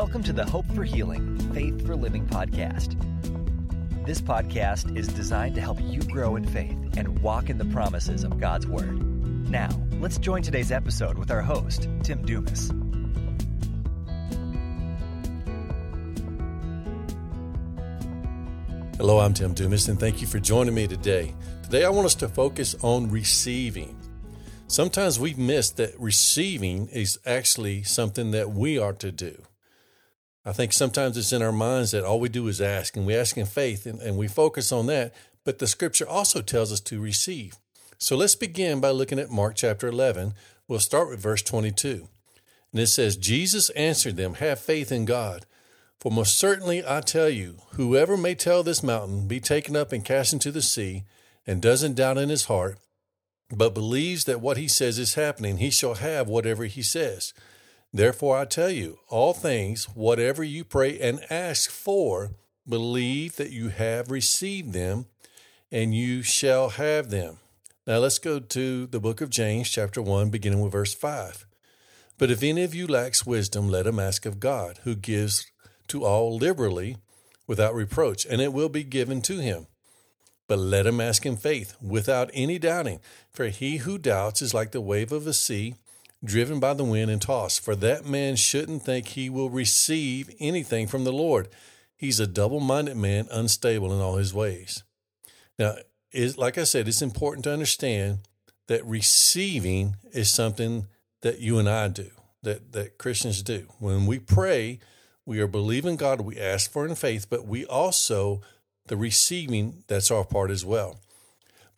Welcome to the Hope for Healing, Faith for Living podcast. This podcast is designed to help you grow in faith and walk in the promises of God's Word. Now, let's join today's episode with our host, Tim Dumas. Hello, I'm Tim Dumas, and thank you for joining me today. Today, I want us to focus on receiving. Sometimes we've missed that receiving is actually something that we are to do. I think sometimes it's in our minds that all we do is ask, and we ask in faith, and, and we focus on that. But the scripture also tells us to receive. So let's begin by looking at Mark chapter 11. We'll start with verse 22. And it says, Jesus answered them, Have faith in God. For most certainly I tell you, whoever may tell this mountain, Be taken up and cast into the sea, and doesn't doubt in his heart, but believes that what he says is happening, he shall have whatever he says. Therefore I tell you, all things, whatever you pray and ask for, believe that you have received them, and you shall have them. Now let's go to the book of James, chapter 1, beginning with verse 5. But if any of you lacks wisdom, let him ask of God, who gives to all liberally without reproach, and it will be given to him. But let him ask in faith, without any doubting. For he who doubts is like the wave of a sea, driven by the wind and tossed. For that man shouldn't think he will receive anything from the Lord. He's a double minded man, unstable in all his ways. Now, is like I said, it's important to understand that receiving is something that you and I do, that, that Christians do. When we pray, we are believing God, we ask for in faith, but we also, the receiving, that's our part as well.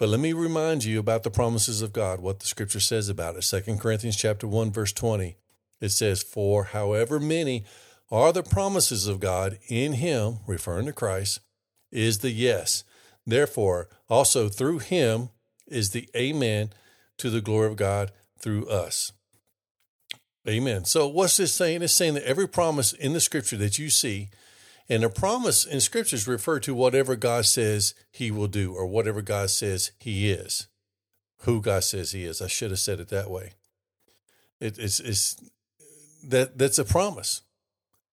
But let me remind you about the promises of God, what the scripture says about it. 2 Corinthians chapter 1, verse 20. It says, For however many are the promises of God in him, referring to Christ, is the yes. Therefore, also through him is the amen to the glory of God through us. Amen. So, what's this saying? It's saying that every promise in the scripture that you see, and a promise in scriptures refer to whatever God says he will do or whatever God says he is, who God says he is. I should have said it that way. It, it's, it's that that's a promise.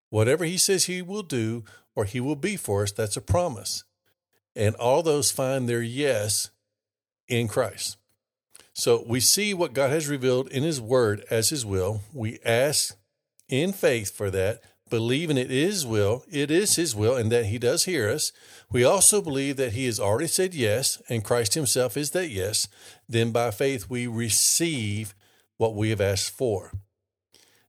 Whatever he says he will do or he will be for us, that's a promise. And all those find their yes in Christ. So we see what God has revealed in His Word as His will. We ask in faith for that, believing it is will, it is His will, and that He does hear us. We also believe that He has already said yes, and Christ Himself is that yes. Then by faith we receive what we have asked for.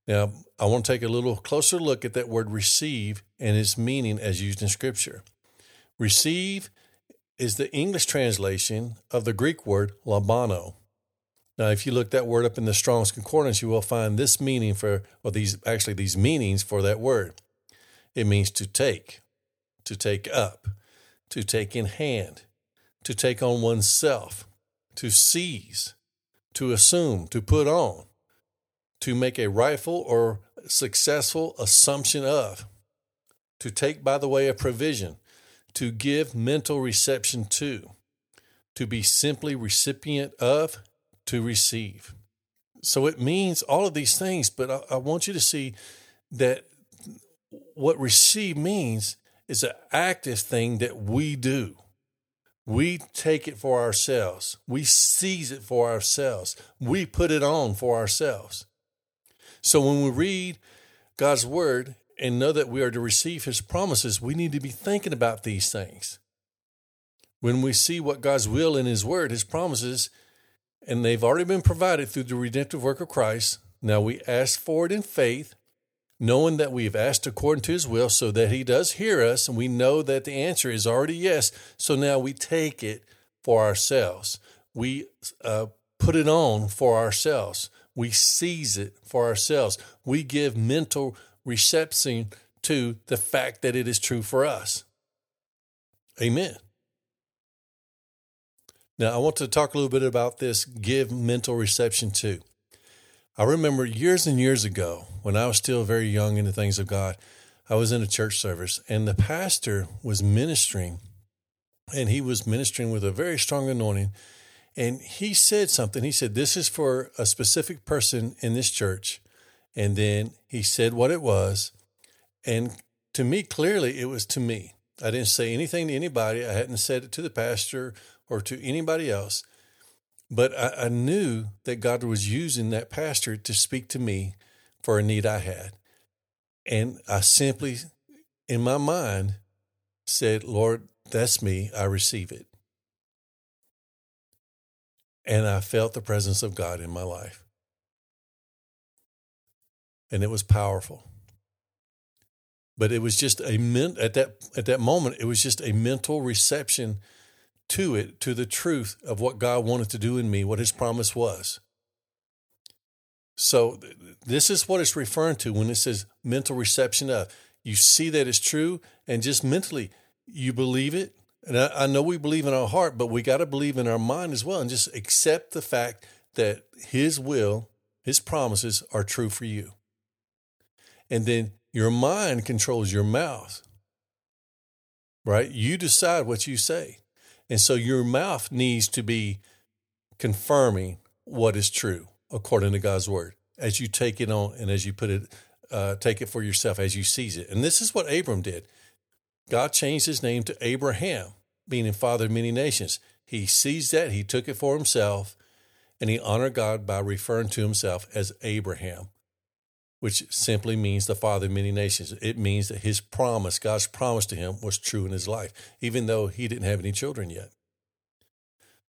Now, I want to take a little closer look at that word receive and its meaning as used in Scripture. Receive is the English translation of the Greek word lambano. Now, if you look that word up in the Strong's Concordance, you will find this meaning for, or these actually these meanings for that word. It means to take, to take up, to take in hand, to take on oneself, to seize, to assume, to put on, to make a rightful or successful assumption of, to take by the way of provision, to give mental reception to, to be simply recipient of, to receive. So it means all of these things, but I, I want you to see that what receive means is an active thing that we do. We take it for ourselves. We seize it for ourselves. We put it on for ourselves. So when we read God's word and know that we are to receive his promises, we need to be thinking about these things. When we see what God's will in his word, his promises, and they've already been provided through the redemptive work of Christ. Now we ask for it in faith, knowing that we've asked according to his will, so that he does hear us, and we know that the answer is already yes. So now we take it for ourselves. We uh, put it on for ourselves. We seize it for ourselves. We give mental reception to the fact that it is true for us. Amen. Now, I want to talk a little bit about this give mental reception too. I remember years and years ago when I was still very young in the things of God, I was in a church service and the pastor was ministering and he was ministering with a very strong anointing. And he said something. He said, This is for a specific person in this church. And then he said what it was. And to me, clearly, it was to me. I didn't say anything to anybody. I hadn't said it to the pastor or to anybody else. But I, I knew that God was using that pastor to speak to me for a need I had. And I simply, in my mind, said, Lord, that's me. I receive it. And I felt the presence of God in my life. And it was powerful. But it was just a men- at that at that moment, it was just a mental reception to it, to the truth of what God wanted to do in me, what his promise was. So this is what it's referring to when it says mental reception of. You see that it's true, and just mentally you believe it. And I, I know we believe in our heart, but we got to believe in our mind as well, and just accept the fact that His will, His promises are true for you. And then your mind controls your mouth, right? You decide what you say. And so your mouth needs to be confirming what is true according to God's word as you take it on and as you put it, uh, take it for yourself as you seize it. And this is what Abram did. God changed his name to Abraham, meaning father of many nations. He seized that, he took it for himself, and he honored God by referring to himself as Abraham, which simply means the father of many nations. It means that his promise, God's promise to him, was true in his life, even though he didn't have any children yet.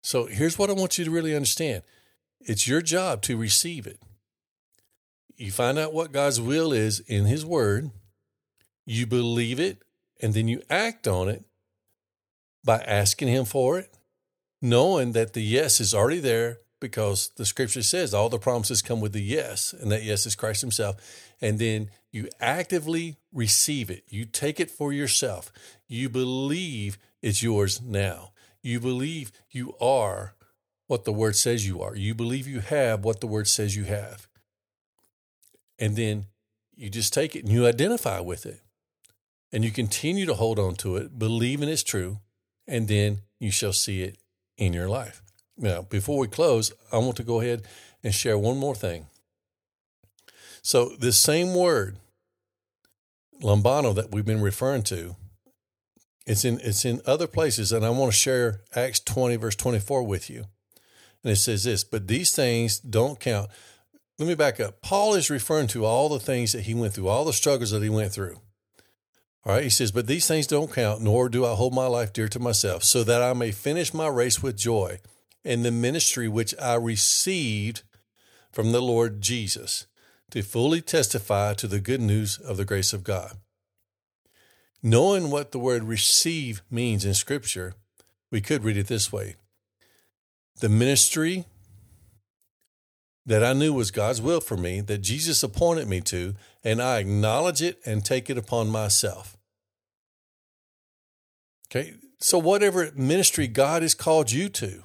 So here's what I want you to really understand it's your job to receive it. You find out what God's will is in His Word, you believe it, and then you act on it by asking Him for it, knowing that the yes is already there because the scripture says all the promises come with the yes, and that yes is Christ Himself. And then you actively receive it, you take it for yourself, you believe it's yours now. You believe you are what the word says you are. You believe you have what the word says you have. And then you just take it and you identify with it. And you continue to hold on to it, believing it's true, and then you shall see it in your life. Now, before we close, I want to go ahead and share one more thing. So, this same word, lambano, that we've been referring to, it's in it's in other places, and I want to share Acts 20, verse 24 with you. And it says this, but these things don't count. Let me back up. Paul is referring to all the things that he went through, all the struggles that he went through. All right, he says, But these things don't count, nor do I hold my life dear to myself, so that I may finish my race with joy in the ministry which I received from the Lord Jesus to fully testify to the good news of the grace of God. Knowing what the word receive means in Scripture, we could read it this way the ministry that I knew was God's will for me, that Jesus appointed me to, and I acknowledge it and take it upon myself. Okay, so whatever ministry God has called you to,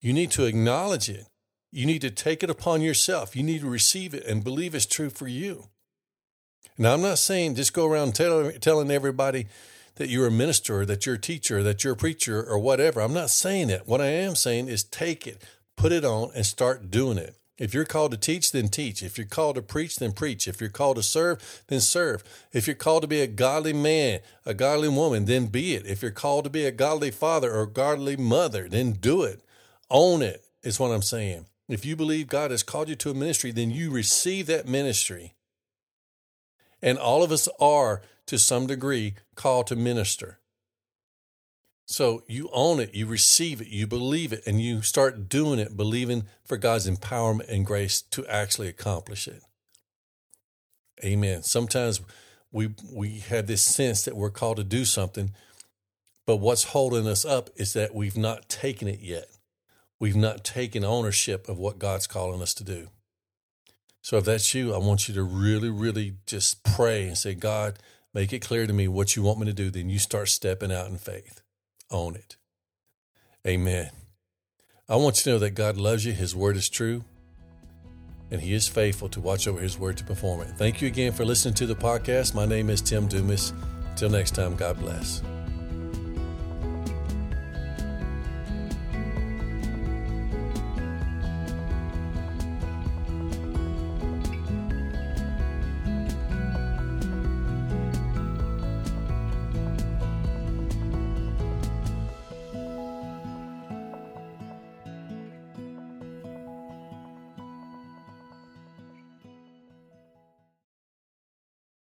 you need to acknowledge it. You need to take it upon yourself. You need to receive it and believe it's true for you. Now, I'm not saying just go around tell, telling everybody that you're a minister, that you're a teacher, that you're a preacher, or whatever. I'm not saying it. What I am saying is take it, put it on, and start doing it. If you're called to teach, then teach. If you're called to preach, then preach. If you're called to serve, then serve. If you're called to be a godly man, a godly woman, then be it. If you're called to be a godly father or godly mother, then do it. Own it, is what I'm saying. If you believe God has called you to a ministry, then you receive that ministry. And all of us are to some degree called to minister. So you own it, you receive it, you believe it, and you start doing it, believing for God's empowerment and grace to actually accomplish it. Amen. Sometimes we we have this sense that we're called to do something, but what's holding us up is that we've not taken it yet. We've not taken ownership of what God's calling us to do. So if that's you, I want you to really, really just pray and say, God, Make it clear to me what you want me to do. Then you start stepping out in faith. Own it. Amen. I want you to know that God loves you. His word is true. And He is faithful to watch over His word to perform it. Thank you again for listening to the podcast. My name is Tim Dumas. Until next time, God bless.